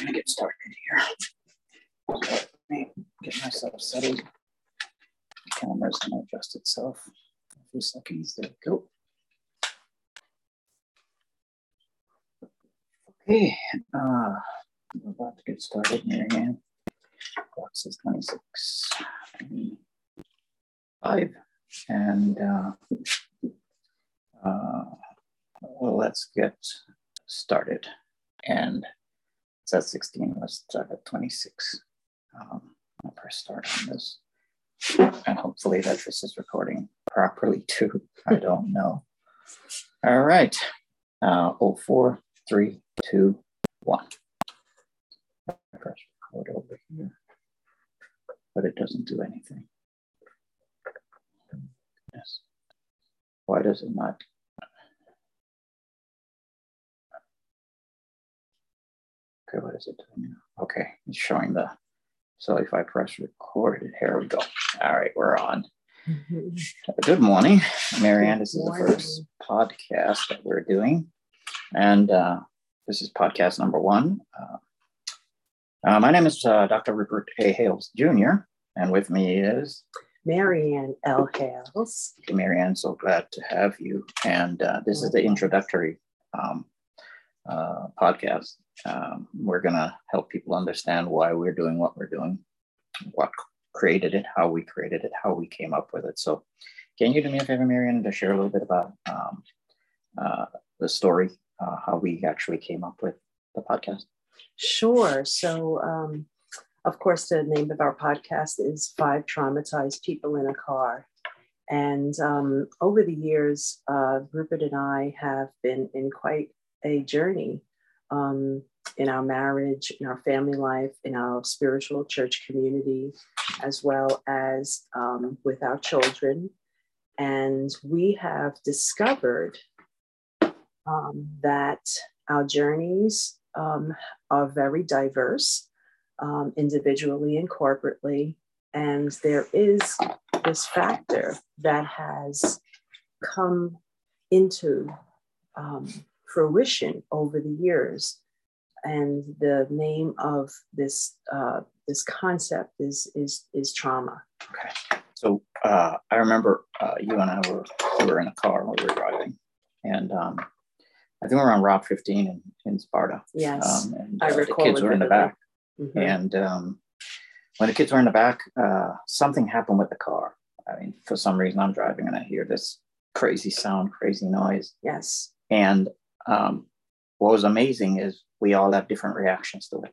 gonna get started here. Let me get myself settled. The camera's gonna adjust itself. A few seconds. There we go. Okay, uh, about to get started, Marianne. Clock says 26, 25, and uh, uh, well, let's get started. And at 16, let's start at 26. Um, I'll press start on this. And hopefully that this is recording properly too. I don't know. All right. Uh, 04, 3, 2, 1. I press record over here, but it doesn't do anything. Yes. Why does it not Okay, what is it doing now? Okay, it's showing the, so if I press record, here we go. All right, we're on. Mm-hmm. Good morning, Marianne. This is the first podcast that we're doing. And uh, this is podcast number one. Uh, uh, my name is uh, Dr. Rupert A. Hales Jr., and with me is Marianne L. Hales. Marianne, so glad to have you. And uh, this is the introductory um, uh, podcast. Um, we're going to help people understand why we're doing what we're doing, what created it, how we created it, how we came up with it. So, can you do me a favor, Marianne, to share a little bit about um, uh, the story, uh, how we actually came up with the podcast? Sure. So, um, of course, the name of our podcast is Five Traumatized People in a Car. And um, over the years, uh, Rupert and I have been in quite a journey um, in our marriage, in our family life, in our spiritual church community, as well as um, with our children. And we have discovered um, that our journeys um, are very diverse, um, individually and corporately. And there is this factor that has come into um, fruition over the years. And the name of this uh, this concept is is is trauma. Okay. So uh, I remember uh, you and I were we were in a car when we were driving, and um, I think we were on Route 15 in, in Sparta. Yes, um, and I uh, recall the kids were in the back, mm-hmm. and um, when the kids were in the back, uh, something happened with the car. I mean, for some reason, I'm driving and I hear this crazy sound, crazy noise. Yes, and um, what was amazing is we all have different reactions to it.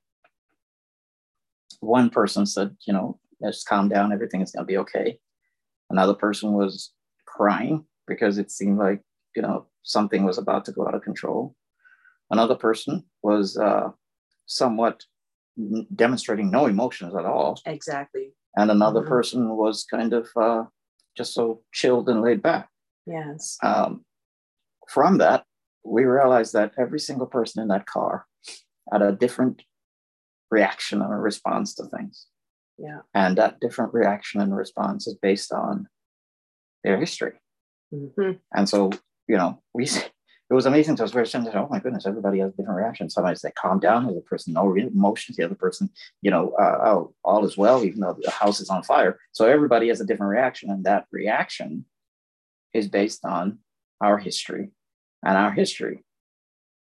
One person said, you know, let's calm down, everything is going to be okay. Another person was crying because it seemed like, you know, something was about to go out of control. Another person was uh, somewhat demonstrating no emotions at all. Exactly. And another mm-hmm. person was kind of uh, just so chilled and laid back. Yes. Um, from that, we realized that every single person in that car had a different reaction and a response to things. Yeah. And that different reaction and response is based on their history. Mm-hmm. And so, you know, we it was amazing to us. We were saying, oh my goodness, everybody has different reactions. Somebody say, calm down. The other person, no real emotions. The other person, you know, uh, oh, all is well, even though the house is on fire. So everybody has a different reaction. And that reaction is based on our history and our history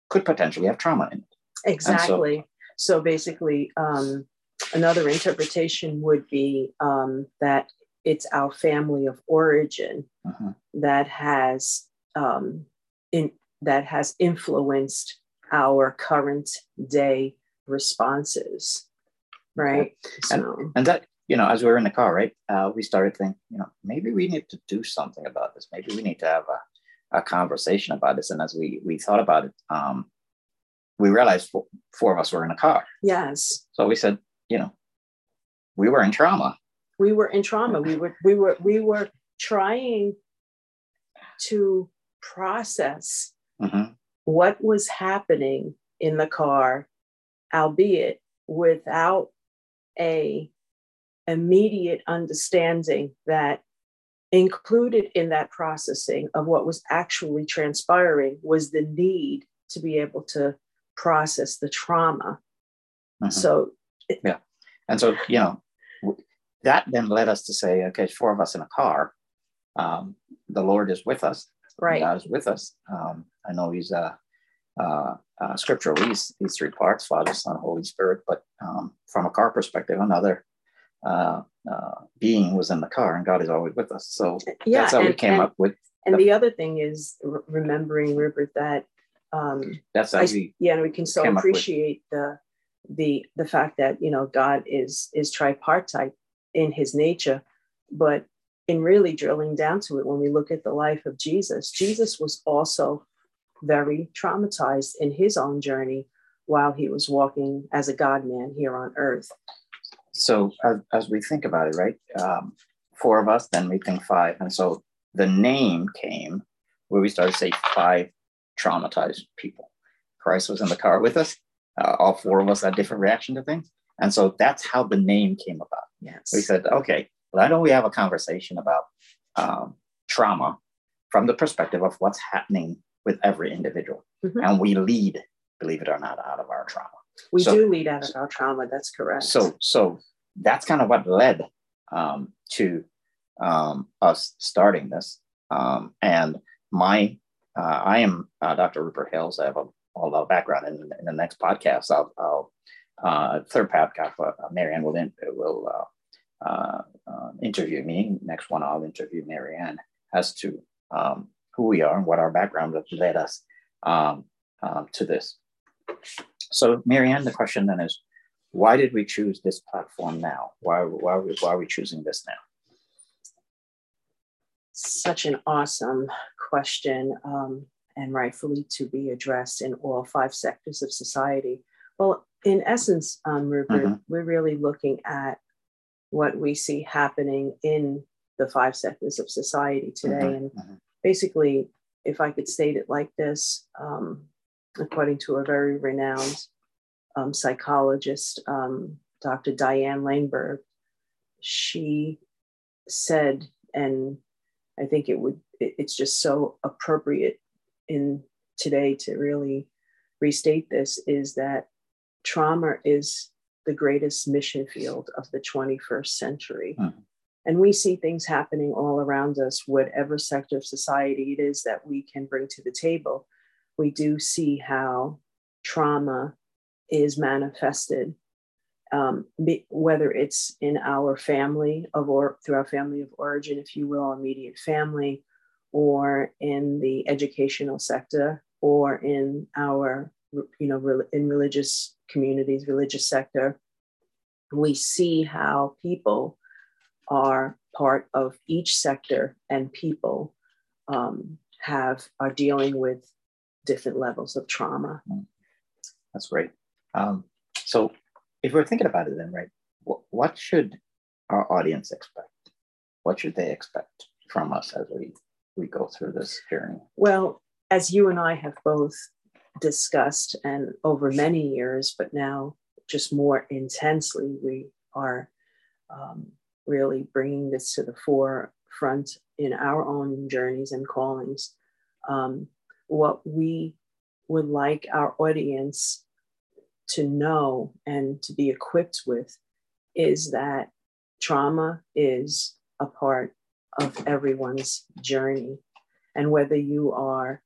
could potentially have trauma in it. Exactly. So, so, basically, um, another interpretation would be um, that it's our family of origin uh-huh. that has um, in that has influenced our current day responses, right? Okay. So, and, and that you know, as we were in the car, right, uh, we started thinking, you know, maybe we need to do something about this. Maybe we need to have a a conversation about this. And as we we thought about it, um, we realized four, four of us were in a car. Yes. So we said, you know, we were in trauma. We were in trauma. We were we were we were trying to process mm-hmm. what was happening in the car, albeit without a immediate understanding that Included in that processing of what was actually transpiring was the need to be able to process the trauma Mm-hmm. So, yeah. And so, you know, that then led us to say, okay, four of us in a car. Um, the Lord is with us. Right. God is with us. Um, I know He's uh, uh, uh, scripturally these, these three parts: Father, Son, Holy Spirit. But um, from a car perspective, another uh, uh, being was in the car, and God is always with us. So yeah, that's how and, we came and, up with. And the, the other thing is remembering, Rupert, that um, that's how I, we yeah, and we can so appreciate the the the fact that you know God is is tripartite in His nature, but in really drilling down to it, when we look at the life of Jesus, Jesus was also very traumatized in his own journey while he was walking as a God man here on earth. So, as, as we think about it, right? Um, four of us, then we think five. And so the name came where we started to say five traumatized people. Christ was in the car with us. Uh, all four of us had different reaction to things. And so that's how the name came about. Yes. We said, okay, well, I know we have a conversation about um, trauma from the perspective of what's happening with every individual. Mm-hmm. And we lead, believe it or not, out of our trauma. We so, do lead out of our trauma. That's correct. So, so that's kind of what led um, to um, us starting this. Um, and my, uh, I am uh, Dr. Rupert Hales. I have a, lot of background in, in, the next podcast. I'll, I'll uh, third podcast, uh, Marianne will, in, will uh, uh, uh, interview me. Next one, I'll interview Marianne as to um, who we are and what our background led us um, um, to this. So, Marianne, the question then is, why did we choose this platform now? Why, why, why are we choosing this now? Such an awesome question, um, and rightfully to be addressed in all five sectors of society. Well, in essence, um, Rupert, mm-hmm. we're really looking at what we see happening in the five sectors of society today. Mm-hmm. And mm-hmm. basically, if I could state it like this, um, according to a very renowned um, psychologist, um, Dr. Diane Langberg, she said, and I think it would, it, it's just so appropriate in today to really restate this is that trauma is the greatest mission field of the 21st century. Mm-hmm. And we see things happening all around us, whatever sector of society it is that we can bring to the table. We do see how trauma is manifested, um, be, whether it's in our family of or through our family of origin, if you will, immediate family, or in the educational sector, or in our, you know, in religious communities, religious sector, we see how people are part of each sector and people um, have are dealing with different levels of trauma. That's great. Um, so if we're thinking about it then, right, what, what should our audience expect? What should they expect from us as we, we go through this journey? Well, as you and I have both discussed and over many years, but now just more intensely, we are um, really bringing this to the forefront in our own journeys and callings. Um, what we would like our audience to know and to be equipped with is that trauma is a part of everyone's journey. And whether you are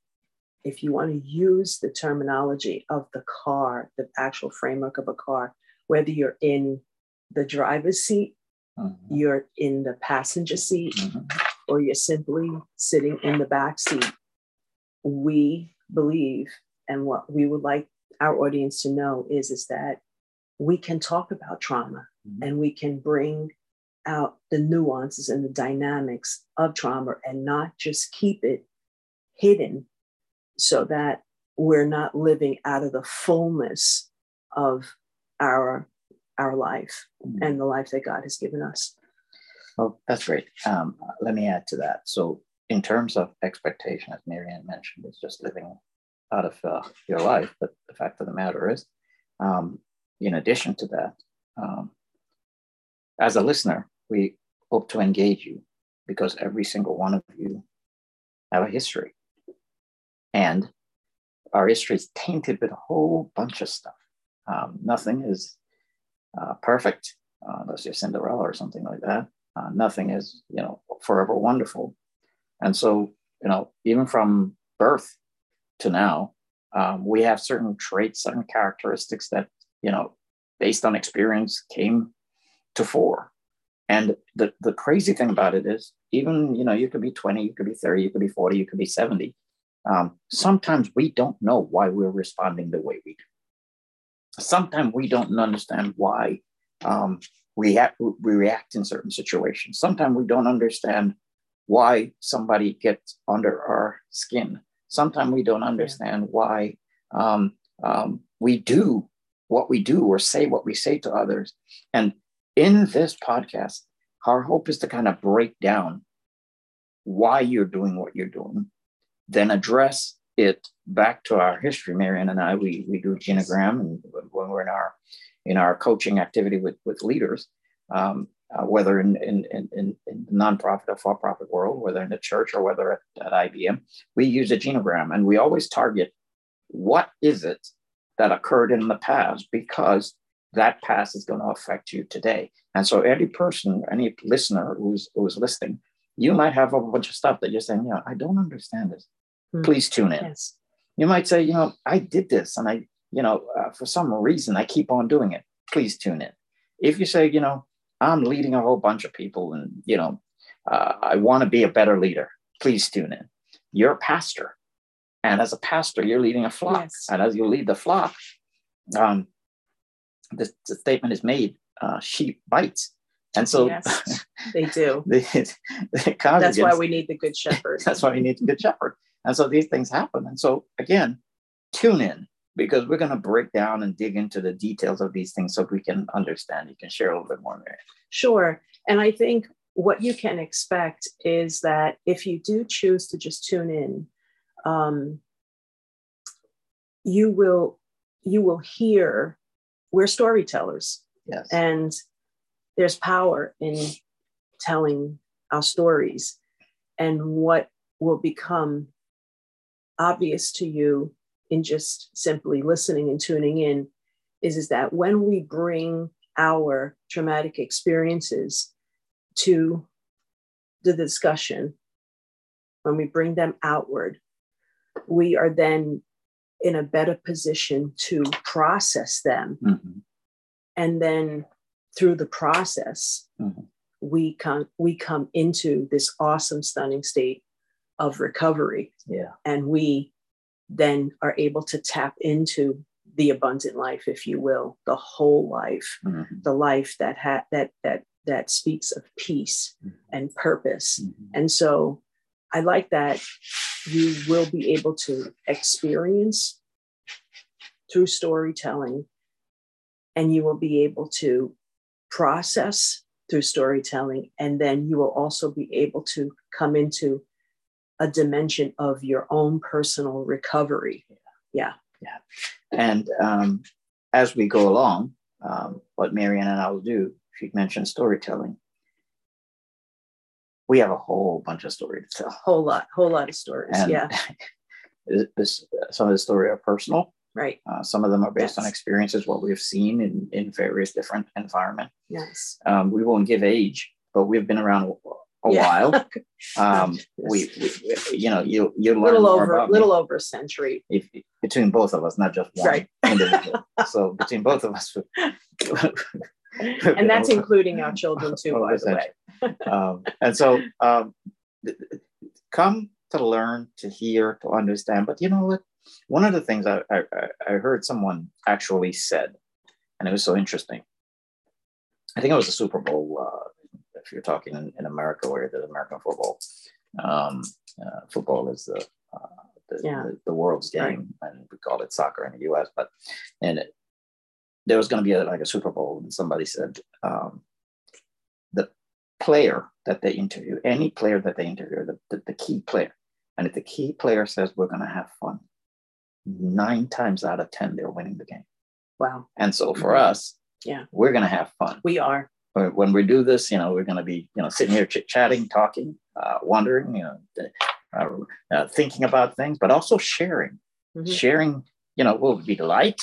if you want to use the terminology of the car, the actual framework of a car, whether you're in the driver's seat, mm-hmm. you're in the passenger seat, mm-hmm. or you're simply sitting in the back seat, we believe, and what we would like our audience to know is, is that we can talk about trauma mm-hmm. and we can bring out the nuances and the dynamics of trauma and not just keep it hidden so that we're not living out of the fullness of our our life mm-hmm. and the life that God has given us. Well, that's great. Um, let me add to that. So, in terms of expectation, as Marianne mentioned, it's just living out of uh, your life. But the fact of the matter is, um, in addition to that, um, as a listener, we hope to engage you because every single one of you have a history. And our history is tainted with a whole bunch of stuff. Um, nothing is uh, perfect, uh, unless you're Cinderella or something like that. Uh, nothing is, you know, forever wonderful. And so, you know, even from birth to now, um, we have certain traits, certain characteristics that, you know, based on experience came to fore. And the, the crazy thing about it is, even, you know, you could be 20, you could be 30, you could be 40, you could be 70. Um, sometimes we don't know why we're responding the way we do. Sometimes we don't understand why um, we, ha- we react in certain situations. Sometimes we don't understand why somebody gets under our skin. Sometimes we don't understand why um, um, we do what we do or say what we say to others. And in this podcast, our hope is to kind of break down why you're doing what you're doing, then address it back to our history. Marianne and I, we, we do genogram, and when we're in our in our coaching activity with, with leaders, um, uh, whether in, in, in, in, the nonprofit or for-profit world, whether in the church or whether at, at IBM, we use a genogram, and we always target what is it that occurred in the past because that past is going to affect you today. And so, any person, any listener who's who's listening, you might have a bunch of stuff that you're saying, you know, I don't understand this. Mm-hmm. Please tune in. Yes. You might say, you know, I did this, and I, you know, uh, for some reason, I keep on doing it. Please tune in. If you say, you know, I'm leading a whole bunch of people, and you know, uh, I want to be a better leader. Please tune in. You're a pastor, and as a pastor, you're leading a flock, yes. and as you lead the flock, um, the, the statement is made uh, sheep bites. And so yes, they do. the, the that's why we need the good shepherd. that's why we need the good shepherd. And so these things happen. And so again, tune in because we're going to break down and dig into the details of these things so we can understand. You can share a little bit more, Mary. Sure. And I think what you can expect is that if you do choose to just tune in, um, you will you will hear we're storytellers. Yes. And there's power in telling our stories. And what will become obvious to you in just simply listening and tuning in is, is that when we bring our traumatic experiences to the discussion, when we bring them outward, we are then in a better position to process them. Mm-hmm. And then through the process, mm-hmm. we come we come into this awesome, stunning state of recovery. Yeah. And we then are able to tap into the abundant life, if you will, the whole life, mm-hmm. the life that ha- that that that speaks of peace mm-hmm. and purpose. Mm-hmm. And so I like that you will be able to experience through storytelling and you will be able to process through storytelling and then you will also be able to come into a dimension of your own personal recovery yeah yeah and um, as we go along um, what marianne and i will do she mentioned storytelling we have a whole bunch of stories to tell. A whole lot, whole lot of stories. And yeah. this, some of the story are personal. Right. Uh, some of them are based yes. on experiences, what we've seen in, in various different environments. Yes. Um, we won't give age, but we've been around a, yeah. while. Um, we, we, you know, you you learn little more over, about little me. over a century. If, between both of us, not just one right. individual. so between both of us, and that's including our children too, by the way. um, and so um, come to learn, to hear, to understand. But you know what? One of the things I, I, I heard someone actually said, and it was so interesting. I think it was a Super Bowl. Uh, if you're talking in, in America, where the American football, um, uh, football is the, uh, the, yeah. the, the, world's game, right. and we call it soccer in the U.S. But and it, there was going to be a, like a Super Bowl, and somebody said um, the player that they interview, any player that they interview, the, the, the key player, and if the key player says we're going to have fun, nine times out of ten they're winning the game. Wow! And so for mm-hmm. us, yeah, we're going to have fun. We are. When we do this, you know, we're going to be, you know, sitting here chit chatting, talking, uh, wondering, you know, uh, uh, thinking about things, but also sharing, mm-hmm. sharing. You know, will be light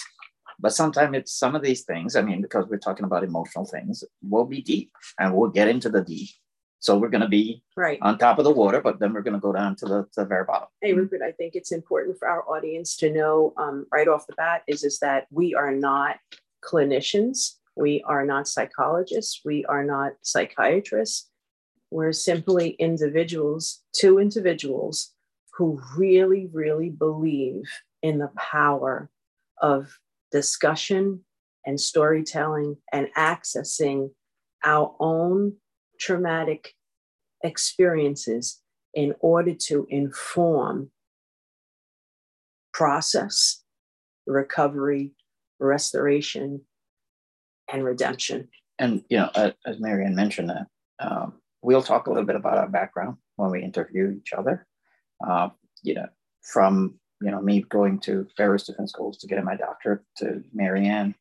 but sometimes it's some of these things. I mean, because we're talking about emotional things, we'll be deep and we'll get into the deep. So we're going to be right on top of the water, but then we're going to go down to the, to the very bottom. Hey, Rupert, I think it's important for our audience to know um, right off the bat is, is that we are not clinicians. We are not psychologists. We are not psychiatrists. We're simply individuals, two individuals who really, really believe in the power of discussion and storytelling and accessing our own traumatic experiences in order to inform process, recovery, restoration, and redemption. And, you know, as Marianne mentioned, that um, we'll talk a little bit about our background when we interview each other. Uh, you know, from you know me going to various different schools to getting my doctorate to Marianne,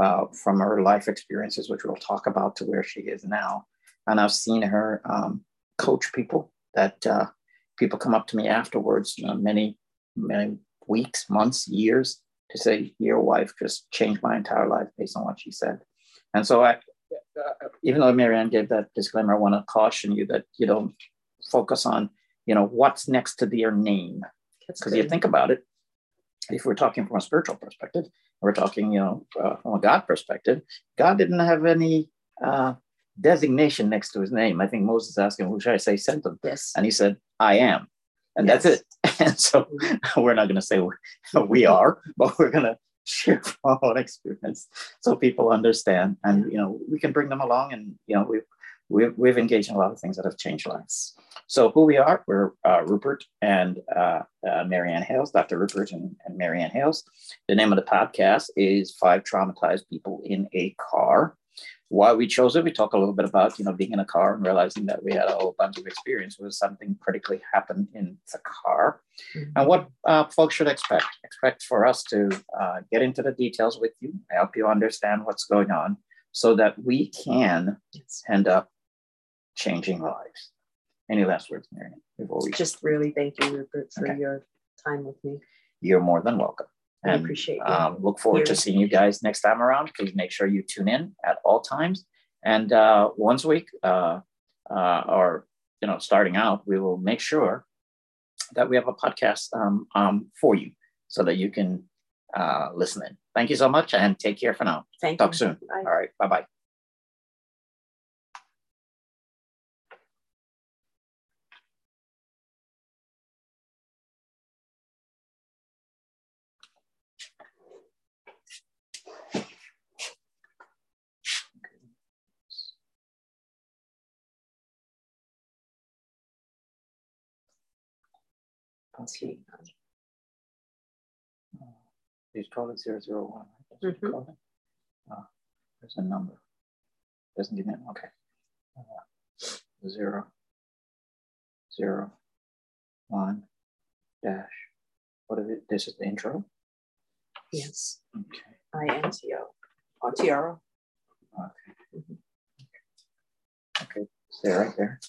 uh, from her life experiences, which we'll talk about, to where she is now. And I've seen her um, coach people that uh, people come up to me afterwards, you know, many, many weeks, months, years to say, Your wife just changed my entire life based on what she said. And so I, uh, even though Marianne gave that disclaimer, I want to caution you that you don't focus on, you know, what's next to their name. Because you think about it, if we're talking from a spiritual perspective, we're talking, you know, uh, from a God perspective, God didn't have any uh, designation next to his name. I think Moses asked him, Who should I say sent him? Yes. And he said, I am. And yes. that's it. And so we're not going to say we are, but we're going to share our own experience so people understand. And, you know, we can bring them along and, you know, we've, we've, we've engaged in a lot of things that have changed lives. So who we are, we're uh, Rupert and uh, uh, Marianne Hales, Dr. Rupert and, and Marianne Hales. The name of the podcast is Five Traumatized People in a Car why we chose it. We talk a little bit about, you know, being in a car and realizing that we had a whole bunch of experience with something critically happened in the car. Mm-hmm. And what uh, folks should expect. Expect for us to uh, get into the details with you, help you understand what's going on so that we can yes. end up changing lives. Any last words, Marianne, before we just really thank you, Rupert, for okay. your time with me. You're more than welcome. And, I appreciate you. Um, look forward to seeing you guys next time around. Please make sure you tune in at all times. And uh, once a week, uh, uh, or you know, starting out, we will make sure that we have a podcast um, um, for you so that you can uh, listen in. Thank you so much, and take care for now. Thank Talk you. soon. Bye. All right. Bye bye. See. Uh, you call it 001. Mm-hmm. Call it. Uh, there's a number. Doesn't give me okay. Uh, zero, zero, one, dash. What is it? This is the intro? Yes. Okay. I-N-T-O. Oh, Tiara. Okay. Mm-hmm. Okay. Stay right there.